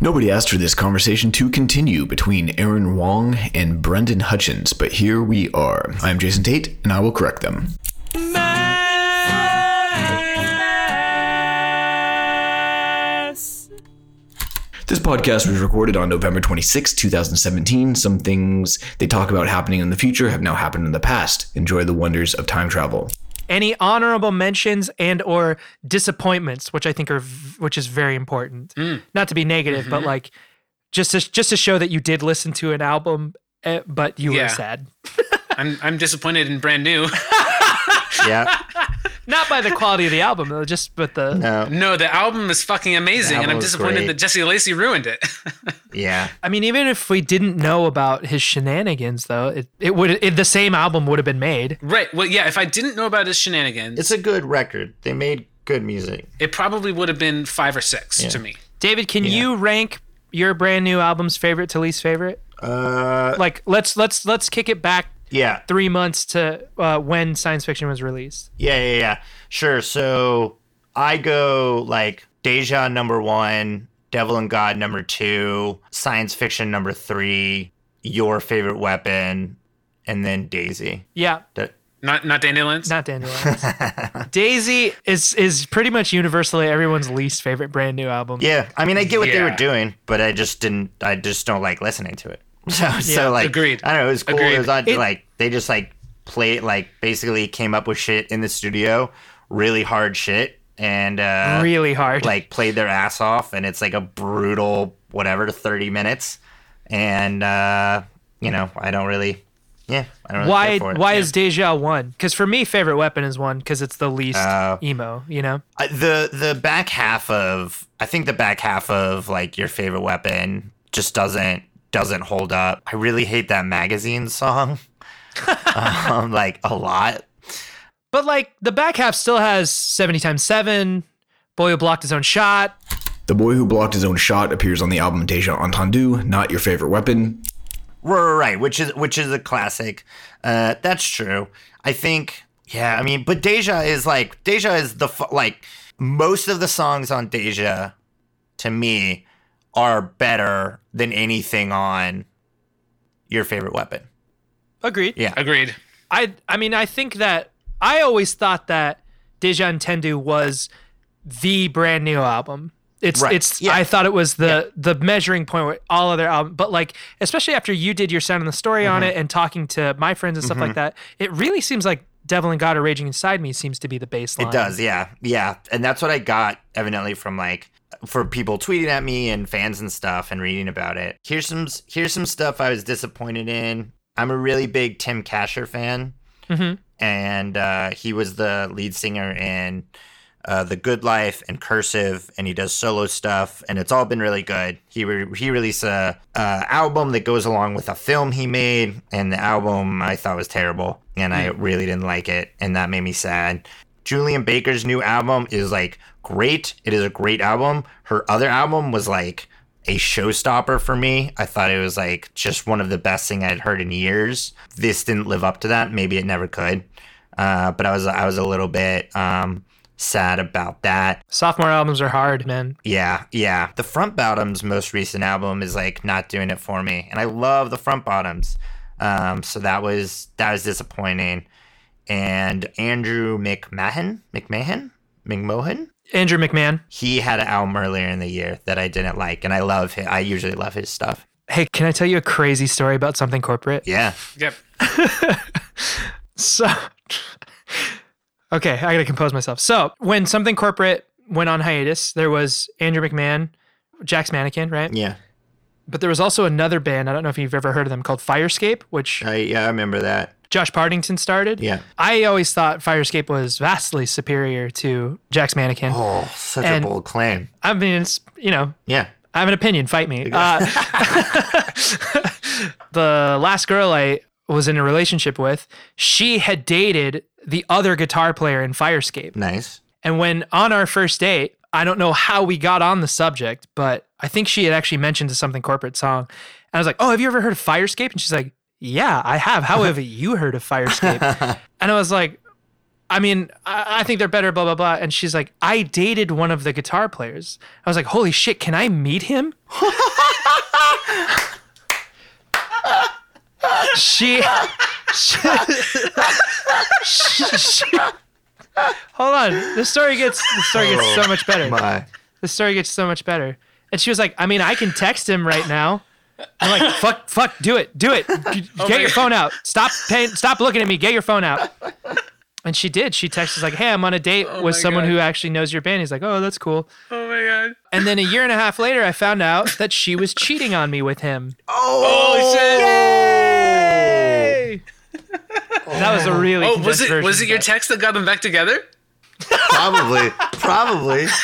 Nobody asked for this conversation to continue between Aaron Wong and Brendan Hutchins, but here we are. I'm Jason Tate, and I will correct them. This podcast was recorded on November 26, 2017. Some things they talk about happening in the future have now happened in the past. Enjoy the wonders of time travel. Any honorable mentions and or disappointments, which I think are v- which is very important. Not to be negative, but like just to just to show that you did listen to an album, eh, but you Yeah. were sad. I'm I'm disappointed in brand new. Yeah. Not by the quality of the album, though, just but the No. no, the album is fucking amazing, and I'm disappointed great. that Jesse Lacey ruined it. Yeah. I mean, even if we didn't know about his shenanigans, though, it, it would it, the same album would have been made. right. Well, yeah. If I didn't know about his shenanigans, It's a good record. They made good music. it probably would have been five or six Yeah. to me. David, can you rank your brand new album's favorite to least favorite? Uh, Like, let's let's let's kick it back yeah. three months to uh, when science fiction was released. Yeah, yeah, yeah. Sure. So I go like Deja number one, Devil and God number two, Science Fiction number three, Your Favorite Weapon, and then Daisy. Yeah, That- Not not Dandelions. not Dandelions. Daisy is is pretty much universally everyone's least favorite brand new album. Yeah, I mean, I get what they were doing, but I just didn't. I just don't like listening to it. So, Yeah, so like, agreed. I don't know. It was cool. Agreed. It was odd, It- like they just like play like basically came up with shit in the studio, really hard shit, and uh, really hard. like played their ass off, and it's like a brutal whatever thirty minutes, and uh, you know, I don't really, yeah, I don't really why care for it. why Yeah. is Deja one? Because for me, favorite weapon is one because it's the least Oh. emo. You know, I- the the back half of I think the back half of like your favorite weapon just doesn't doesn't hold up. I really hate that magazine song. um, like a lot. but like the back half still has seventy times seven. Boy who blocked his own shot. The boy who blocked his own shot appears on the album Deja Entendu, not your favorite weapon. Right, right, right, which is which is a classic. Uh, that's true. I think. Yeah, I mean, but Deja is like Deja is the like most of the songs on Deja, to me, are better than anything on your favorite weapon. Agreed. Yeah. Agreed. I I mean I think that I always thought that Deja Entendu was the brand new album. It's Right. it's Yeah. I thought it was the the measuring point with all other albums, but like especially after you did your sound and the story on Mm-hmm. it and talking to my friends and stuff like that, it really seems like Devil and God are raging inside me seems to be the baseline. It does, yeah, yeah, and that's what I got evidently from like for people tweeting at me and fans and stuff and reading about it. Here's some here's some stuff I was disappointed in. I'm a really big Tim Kasher fan, Mhm. and uh, he was the lead singer in uh, The Good Life and Cursive, and he does solo stuff, and it's all been really good. He re- he released a, a album that goes along with a film he made, and the album I thought was terrible, and I really didn't like it, and that made me sad. Julien Baker's new album is like great. It is a great album. Her other album was like a showstopper for me. I thought it was like just one of the best thing I'd heard in years. This didn't live up to that. Maybe it never could. Uh, but I was I was a little bit um, sad about that. Sophomore albums are hard, man. Yeah, yeah. The Front Bottoms' most recent album is like not doing it for me, and I love the Front Bottoms. Um, so that was that was disappointing. And Andrew McMahon, McMahon, McMahon, Andrew McMahon. he had an album earlier in the year that I didn't like, and I love him. I usually love his stuff. Hey, can I tell you a crazy story about something corporate? Yeah, Yep. So, okay, I gotta compose myself. So, when something corporate went on hiatus, there was Andrew McMahon, Jack's Mannequin, right? yeah, But there was also another band. I don't know if you've ever heard of them called Firescape, which I yeah I remember that. Josh Partington started. Yeah. I always thought Firescape was vastly superior to Jack's Mannequin. Oh, such And- a bold claim. I mean, it's you know, Yeah, I have an opinion. Fight me. Uh, the last girl I was in a relationship with, she had dated the other guitar player in Firescape. nice. And when on our first date, I don't know how we got on the subject, but I think she had actually mentioned something corporate song. And I was like, Oh, have you ever heard of Firescape? And she's like, Yeah, I have. How have you heard of Firescape? and I was like, I mean, I, I think they're better, blah, blah, blah. And she's like, I dated one of the guitar players. I was like, holy shit, can I meet him? she, she, she- she- hold on. The story gets the story gets so oh much better. My. The story gets so much better. And she was like, I mean, I can text him right now. I'm like, fuck, fuck, do it, do it. G- oh Get your phone out. Stop paying, stop looking at me. Get your phone out. And she did. She texted like, hey, I'm on a date oh with someone God. who actually knows your band. He's like, oh, that's cool. Oh my god. And then a year and a half later, I found out that she was cheating on me with him. Oh, shit. Yay! Oh. That was a really Oh, was it was it your text that got them back together? Probably. Probably.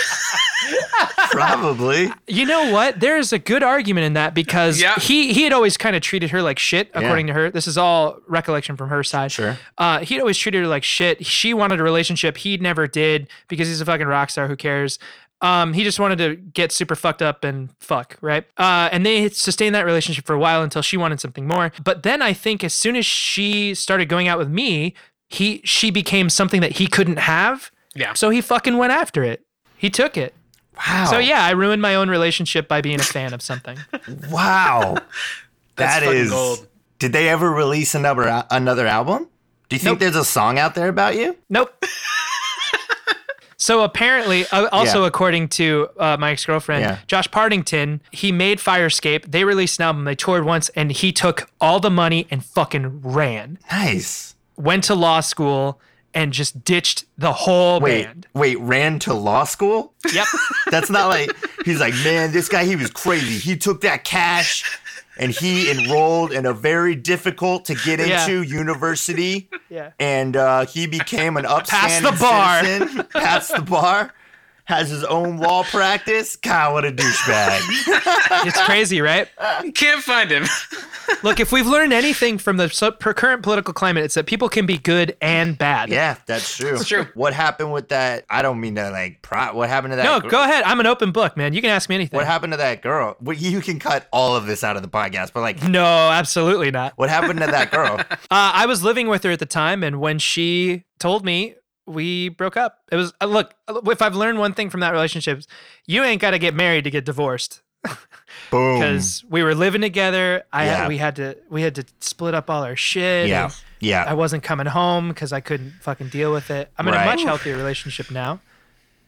Probably. You know what? There's a good argument in that because Yeah. he he had always kind of treated her like shit, according to her. This is all recollection from her side. Sure. Uh, he'd always treated her like shit. She wanted a relationship. He never did because he's a fucking rock star. Who cares? Um, he just wanted to get super fucked up and fuck, right? Uh, and they sustained that relationship for a while until she wanted something more. But then I think as soon as she started going out with me, he she became something that he couldn't have. Yeah. So he fucking went after it. He took it. Wow. So yeah, I ruined my own relationship by being a fan of something. Wow. That's That gold. Did they ever release another another album? Do you think Nope. there's a song out there about you? Nope. So apparently, uh, also Yeah. according to uh, my ex girlfriend, Yeah. Josh Partington, he made Firescape. They released an album. They toured once, and he took all the money and fucking ran. Nice. Went to law school and just ditched the whole Wait, band. wait, ran to law school? Yep. That's not like he's like, man, this guy he was crazy. He took that cash and he enrolled in a very difficult to get Yeah. into university. Yeah. And uh, he became an upstanding the bar. citizen, passed the bar, has his own law practice. God, what a douchebag. It's crazy, right? Can't find him. Look, if we've learned anything from the so- current political climate, it's that people can be good and bad. Yeah, that's true. It's true. What happened with that? I don't mean to like. Pro- what happened to that? No, gr- go ahead. I'm an open book, man. You can ask me anything. What happened to that girl? Well, you can cut all of this out of the podcast, but like, no, absolutely not. what happened to that girl? Uh, I was living with her at the time, and when she told me, we broke up. It was uh, look. If I've learned one thing from that relationship, you ain't got to get married to get divorced Boom. because we were living together. I Yeah. we had to we had to split up all our shit. Yeah. Yeah. I wasn't coming home because I couldn't fucking deal with it. I'm in a much healthier relationship now.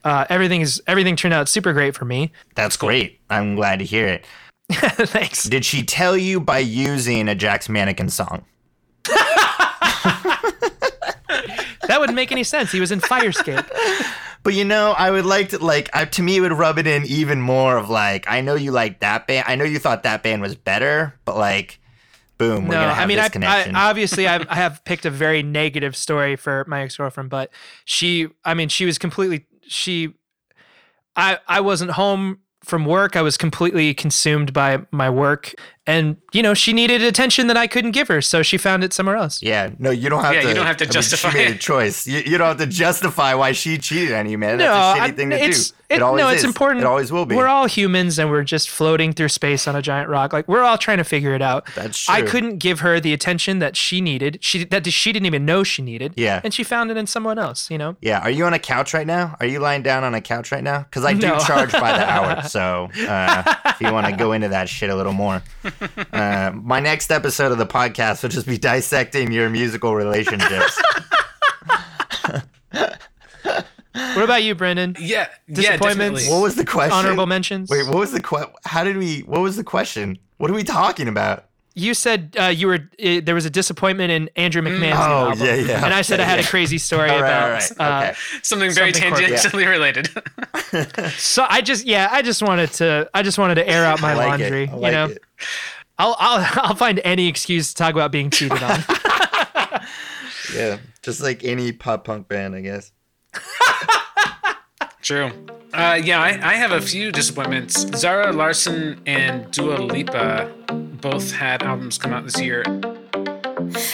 Uh, everything is everything turned out super great for me. That's great. I'm glad to hear it. Thanks. Did she tell you by using a Jack's Mannequin song? That wouldn't make any sense. He was in Firescape. But you know, I would like to like I, to me it would rub it in even more of like I know you like that band. I know you thought that band was better, but like boom, we're no, I mean, this I, I connection. obviously I, I have picked a very negative story for my ex girlfriend, but she, I mean, she was completely she. I I wasn't home from work. I was completely consumed by my work, and you know, she needed attention that I couldn't give her, so she found it somewhere else. yeah, no, you don't have Yeah, to. you don't have to I mean, justify she made a choice. You, you don't have to justify why she cheated on you, man. No, That's a shitty I- thing to it's, do. It, always no, it's is. important. It always will be. We're all humans, and we're just floating through space on a giant rock. Like we're all trying to figure it out. That's true. I couldn't give her the attention that she needed. She that she didn't even know she needed. Yeah. and she found it in someone else. You know. Yeah, are you on a couch right now? Are you lying down on a couch right now? Because I do No. charge by the hour. So uh, if you want to go into that shit a little more, uh, my next episode of the podcast will just be dissecting your musical relationships. What about you, Brendan? Yeah. Yeah, Disappointments? definitely. what was the question? Honorable mentions. Wait, what was the que- How did we? What was the question? What are we talking about? You said uh, you were uh, there was a disappointment in Andrew McMahon's new Oh, album. yeah, yeah. And I said I had Yeah. a crazy story All right, about. all right, uh, okay. Something very Something corporate. tangentially related. So I just yeah I just wanted to I just wanted to air out my I like laundry. it. I you know, it. I'll I'll I'll find any excuse to talk about being cheated on. Yeah, just like any pop punk band, I guess. True. Uh, yeah, I, I have a few disappointments. Zara Larsson and Dua Lipa both had albums come out this year.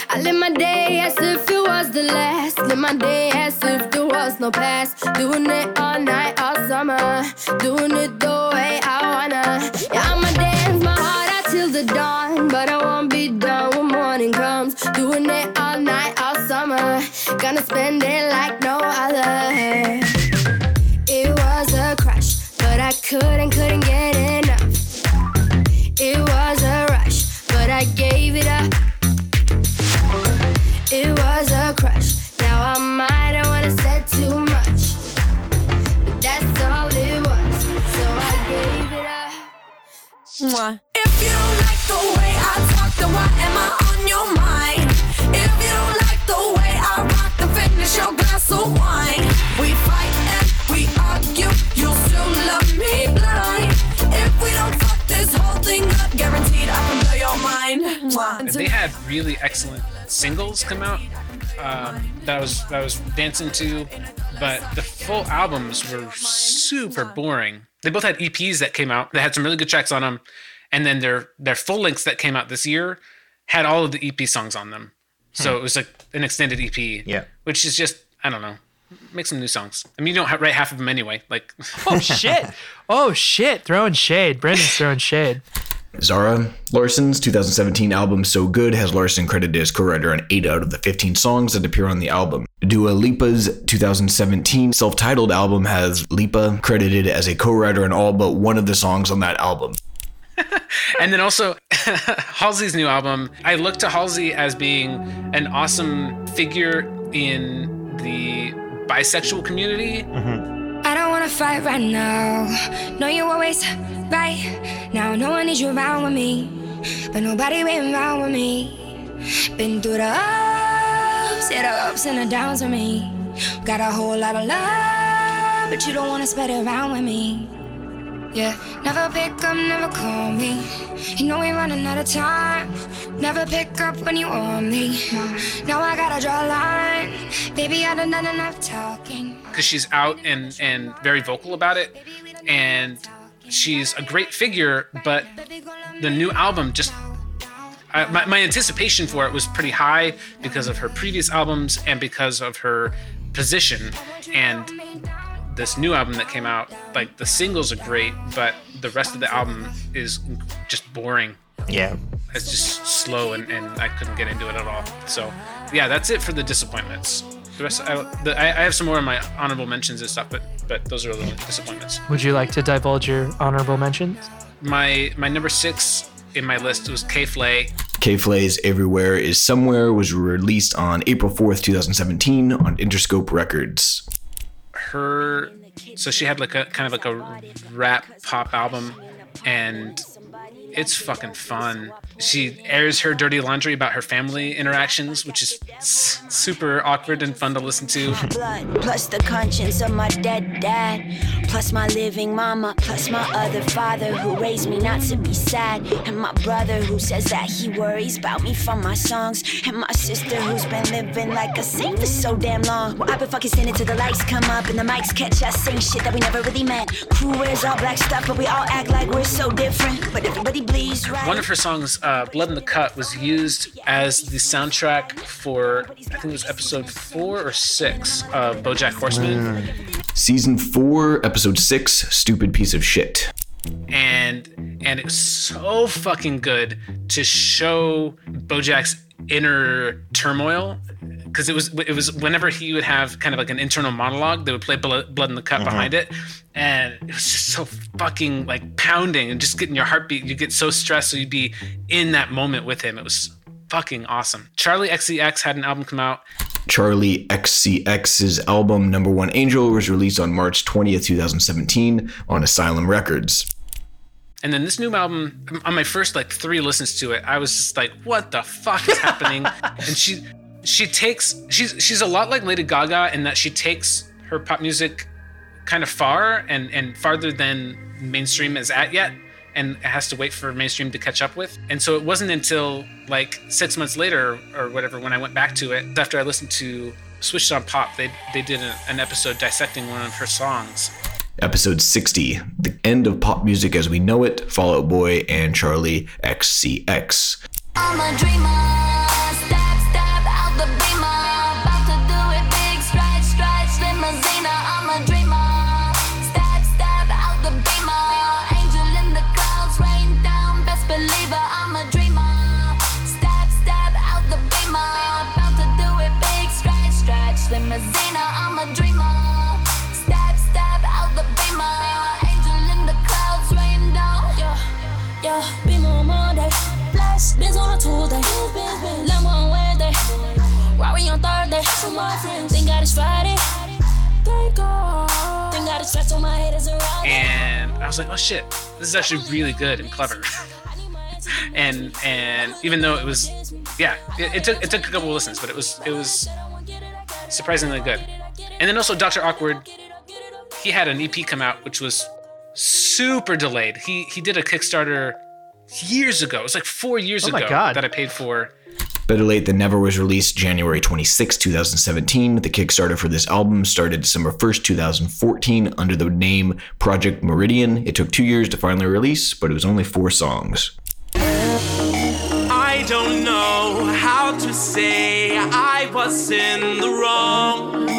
I live my day as if it was the last. Live my day as if there was no past. Doing it all night, all summer. Doing it the way I wanna. Yeah, dawn. But I won't be done when morning comes. Doing it all night, all summer. Gonna spend it like no other. Mwah. Really excellent singles come out um, that I was that I was dancing to, but the full albums were super boring. They both had EPs that came out. They had some really good tracks on them, and then their their full lengths that came out this year had all of the EP songs on them. So it was like an extended EP. Yeah. which is just I don't know. Make some new songs. I mean, you don't write half of them anyway. Like, Oh shit! Oh shit! Throwing shade. Brandon's throwing shade. Zara Larsson's 2017 album So Good has Larsson credited as co-writer on 8 out of the 15 songs that appear on the album. Dua Lipa's 2017 self-titled album has Lipa credited as a co-writer on all but one of the songs on that album. And then also Halsey's new album. I look to Halsey as being an awesome figure in the bisexual community. Mm-hmm. I don't wanna fight right now. No, you always right. Now no one needs you around with me, but nobody been around with me. Been through the ups, yeah, the ups and the downs with me. Got a whole lot of love, but you don't wanna spread it around with me. Yeah, never pick up, never call me. You know we running out of time. Never pick up when you want me. Now I gotta draw a line. Baby, I done done enough talking. because she's out and and very vocal about it and she's a great figure but the new album just I, my, my anticipation for it was pretty high because of her previous albums and because of her position and this new album that came out like the singles are great but the rest of the album is just boring Yeah. it's just slow and, and I couldn't get into it at all. So yeah, that's it for the disappointments. The rest, I, the, I, I have some more of my honorable mentions and stuff, but but those are the disappointments. Would you like to divulge your honorable mentions? My my number six in my list was K Flay. K Flay's Everywhere is Somewhere was released on April 4th, 2017 on Interscope Records. Her, so she had like a kind of like a rap pop album, and it's fucking fun. She airs her dirty laundry about her family interactions, which is super awkward and fun to listen to. blood, plus the conscience of my dead dad, plus my living mama, plus my other father who raised me not to be sad, and my brother who says that he worries about me from my songs, and my sister who's been living like a saint for so damn long. Well, I've been fucking standing till the lights come up and the mics catch us saying shit that we never really meant. Crew wears all black stuff, but we all act like we're so different. But everybody bleeds, right? One of her songs, uh, "Blood in the Cut," was used as the soundtrack for I think it was episode four or six of BoJack Horseman, Season 4, Episode 6, Stupid Piece of Shit. and and it was so fucking good to show BoJack's inner turmoil because it was it was whenever he would have kind of like an internal monologue, they would play Blood, Blood in the Cut behind it, and it was just so fucking like pounding and just getting your heartbeat. You get so stressed, so you'd be in that moment with him. It was fucking awesome. Charli XCX had an album come out. Charli XCX's album Number One Angel was released on March 20th, 2017 on Asylum Records. And then this new album, on my first like three listens to it, I was just like, "What the fuck is happening?" and she, she takes, she's she's a lot like Lady Gaga in that she takes her pop music kind of far and and farther than mainstream is at yet, and it has to wait for mainstream to catch up with. And so it wasn't until like six months later or whatever when I went back to it after I listened to Switched on Pop, they they did a, an episode dissecting one of her songs. Episode 60, The End of Pop Music as We Know It, Fall Out Boy, and Charli XCX. On a Tuesday. Lambo on Wednesday. On Thursday. Thank God it's Friday. Thank God. Thank God it's stress on my head and I was like, oh shit, this is actually really good and clever. and and even though it was, yeah, it, it took it took a couple of listens, but it was it was surprisingly good. And then also Doctor Awkward, he had an EP come out which was super delayed. He he did a Kickstarter years ago. It was like four years Oh my ago God. that I paid for. Better Late Than Never was released January 26, 2017. The Kickstarter for this album started December 1st, 2014, under the name Project Meridian. It took two years to finally release, but it was only four songs. I don't know how to say I was in the wrong.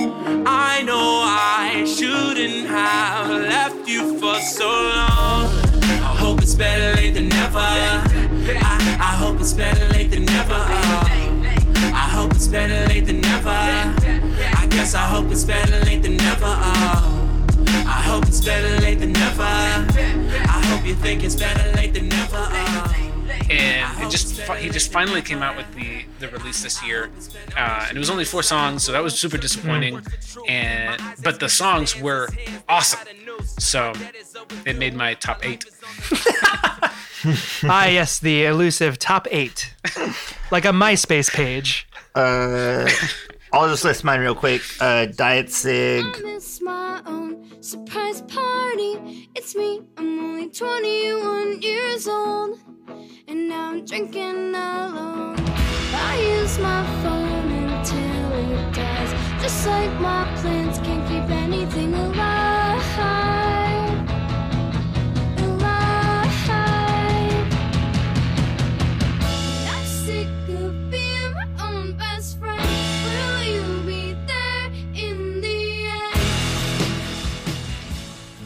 I know I shouldn't have left you for so long. It's better late than never. I, I hope it's better late than never. I hope it's better late than never. I guess I hope it's better late than never. I hope it's better late than never. I hope you think it's better late than never. and it just he just finally came out with the the release this year, uh, and it was only four songs, so that was super disappointing. And but the songs were awesome, so it made my top eight. ah, yes, the elusive top eight, like a MySpace page. Uh, I'll just list mine real quick. Uh, Diet Cig, It's my own surprise party. It's me, I'm only 21 years old. And now I'm drinking alone. I use my phone until it dies. Just like my plants can't keep anything alive. Alive.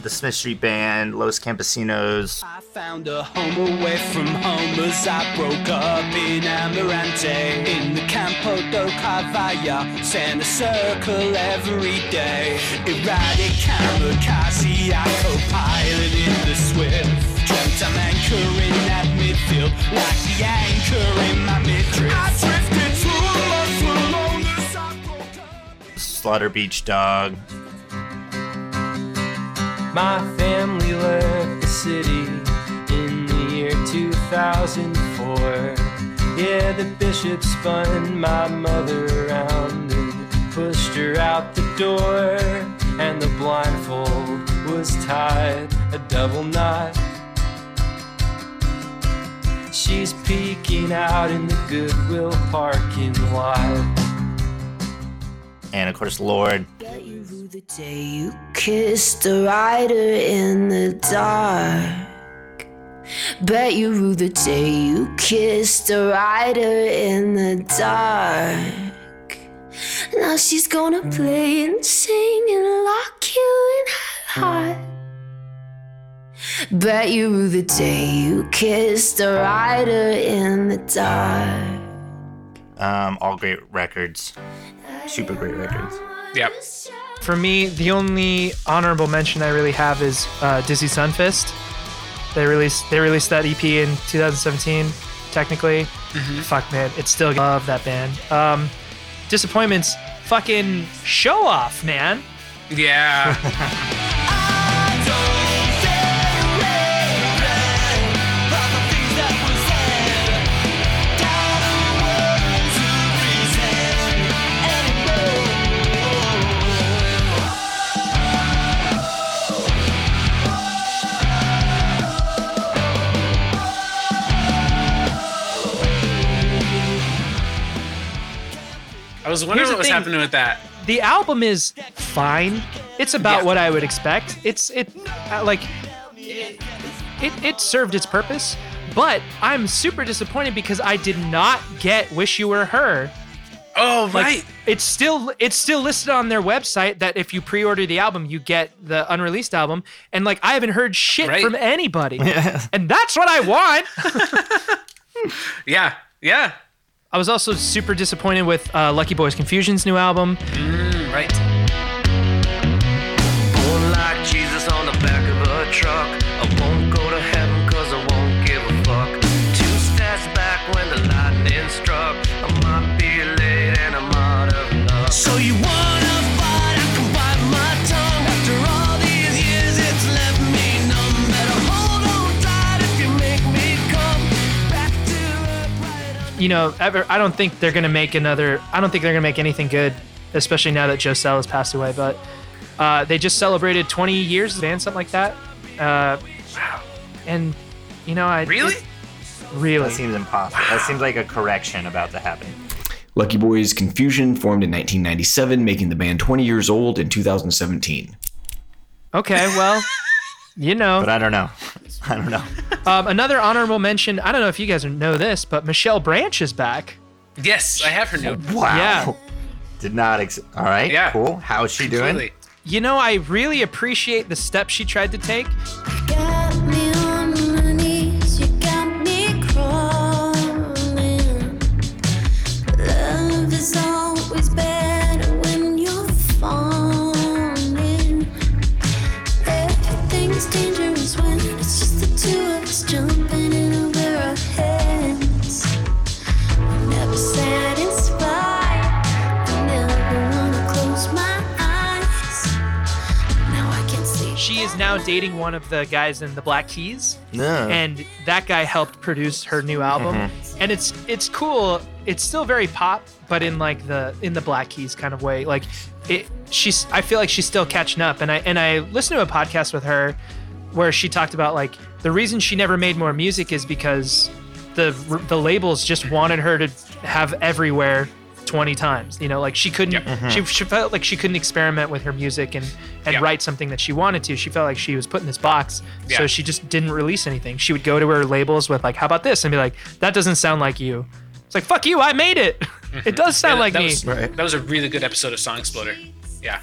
The Smith Street Band, Los Campesinos, I found a home away from home as I broke up in Amarante. In the Campo do Carvalho, send a circle every day. Erratic kamikaze, I co-pilot in the Swift. Dreamt I'm anchoring at midfield, like the anchor in my midriff. I drifted through a alone as I broke up. Slaughter Beach Dog, My family left the city in the year 2004. Yeah, the bishop spun my mother around and pushed her out the door. And the blindfold was tied a double knot. She's peeking out in the Goodwill parking lot. and of course Lorde. Bet you rue the day you kissed a rider in the dark. Bet you rue the day you kissed a rider in the dark. Now she's gonna play and sing and lock you in her heart. Bet you rue the day you kissed a rider in the dark. Um, all great records, super great records. Yep. For me, the only honorable mention I really have is uh, Dizzy Sunfist. They released they released that EP in 2017. Technically, fuck man, it's still love that band. Um, disappointments, fucking show off, man. Yeah. I was wondering Here's the what was thing. happening with that. The album is fine. It's about Yeah. what I would expect. It's it uh, like it, it it served its purpose, but I'm super disappointed because I did not get "Wish You Were Her." Oh, Like right. it's still it's still listed on their website that if you pre-order the album, you get the unreleased album, and like I haven't heard shit Right. from anybody, Yeah. and that's what I want. Yeah. Yeah. I was also super disappointed with uh, Lucky Boys Confusion's new album. Damn right. You know, ever I don't think they're gonna make another. I don't think they're gonna make anything good, especially now that Joe Sell has passed away. But uh, they just celebrated 20 years of band, something like that. Uh, wow. And you know, I Really? really. That seems impossible. That seems like a correction about to happen. Lucky Boys Confusion formed in 1997, making the band 20 years old in 2017. Okay, well, you know. But I don't know. I don't know. Um, another honorable mention. I don't know if you guys know this, but Michelle Branch is back. Yes, I have her new. Wow. Yeah. Did not. Ex- All right. Yeah. Cool. How's she doing? You know, I really appreciate the step she tried to take. Dating one of the guys in the Black Keys. No. and that guy helped produce her new album. Mm-hmm. And it's it's cool. It's still very pop but in like the in the black keys kind of way. Like it she's i feel like she's still catching up. And i and i listened to a podcast with her where she talked about like the reason she never made more music is because the the labels just wanted her to have everywhere 20 times you know like she couldn't mm-hmm. she, she felt like she couldn't experiment with her music and and Yeah. write something that she wanted to. She felt like she was put in this box. So she just didn't release anything. She would go to her labels with like how about this? and be like that doesn't sound like you. It's like fuck you i made it. Mm-hmm. It does sound Yeah, like that me. Was, That was a really good episode of Song Exploder. Yeah.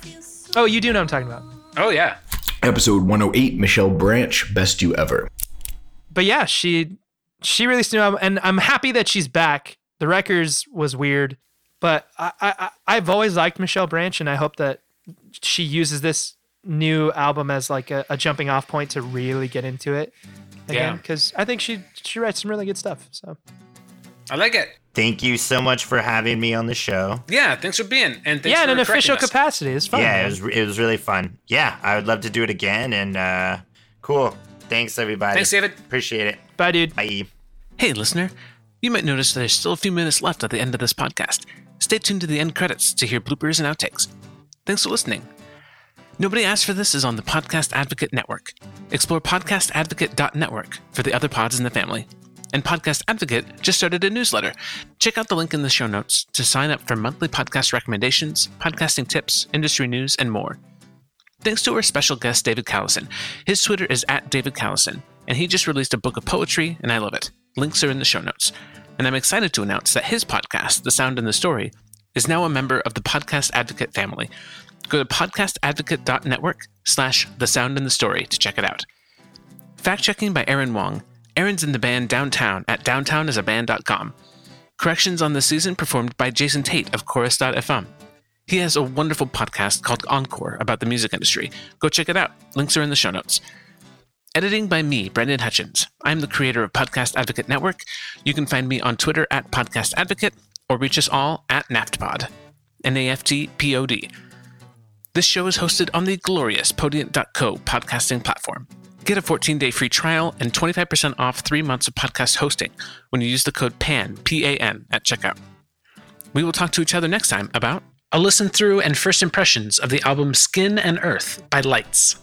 oh you do know what i'm talking about. Oh yeah. Episode 108, Michelle Branch, Best You Ever. but yeah, she she released a new album, and I'm happy that she's back. The records was weird, but I, I I- I've always liked Michelle Branch, and I hope that she uses this new album as like a, a jumping off point to really get into it again. Yeah. Because I think she she writes some really good stuff. So I like it. Thank you so much for having me on the show. Yeah. Thanks for being. And thanks yeah, in an official us. capacity, it's fun. yeah, man. it was it was really fun. Yeah, I would love to do it again. And uh, cool. Thanks everybody. Thanks, David. Appreciate it. Bye, dude. Bye. Hey, listener. You might notice that there's still a few minutes left at the end of this podcast. Stay tuned to the end credits to hear bloopers and outtakes. Thanks for listening. Nobody Asked for This is on the Podcast Advocate Network. Explore podcastadvocate.network for the other pods in the family. And Podcast Advocate just started a newsletter. Check out the link in the show notes to sign up for monthly podcast recommendations, podcasting tips, industry news, and more. Thanks to our special guest, David Callison. His Twitter is at David Callison, and he just released a book of poetry, and I love it. Links are in the show notes. And I'm excited to announce that his podcast, The Sound and the Story, is now a member of the Podcast Advocate family. Go to podcastadvocate.network slash The Sound and the Story to check it out. Fact checking by Aaron Wong. Aaron's in the band Downtown at downtownisaband.com. Corrections on the season performed by Jason Tate of Chorus.fm. He has a wonderful podcast called Encore about the music industry. Go check it out. Links are in the show notes. Editing by me, Brendan Hutchins. I'm the creator of Podcast Advocate Network. You can find me on Twitter at Podcast Advocate or reach us all at NAFTPod. N A F T P O D. This show is hosted on the glorious Podiant.co podcasting platform. Get a 14 day free trial and 25% off three months of podcast hosting when you use the code PAN, P A N, at checkout. We will talk to each other next time about a listen through and first impressions of the album Skin and Earth by Lights.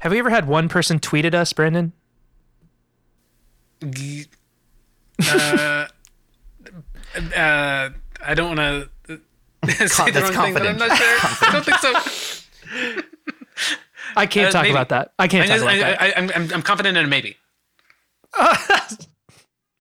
Have we ever had one person tweet at us, Brandon? Uh, uh, I don't want to say the that's wrong thing, but I'm not sure. I don't think so. I can't Uh, talk maybe. about that. I can't I, talk about I, that. I, I'm confident in a maybe.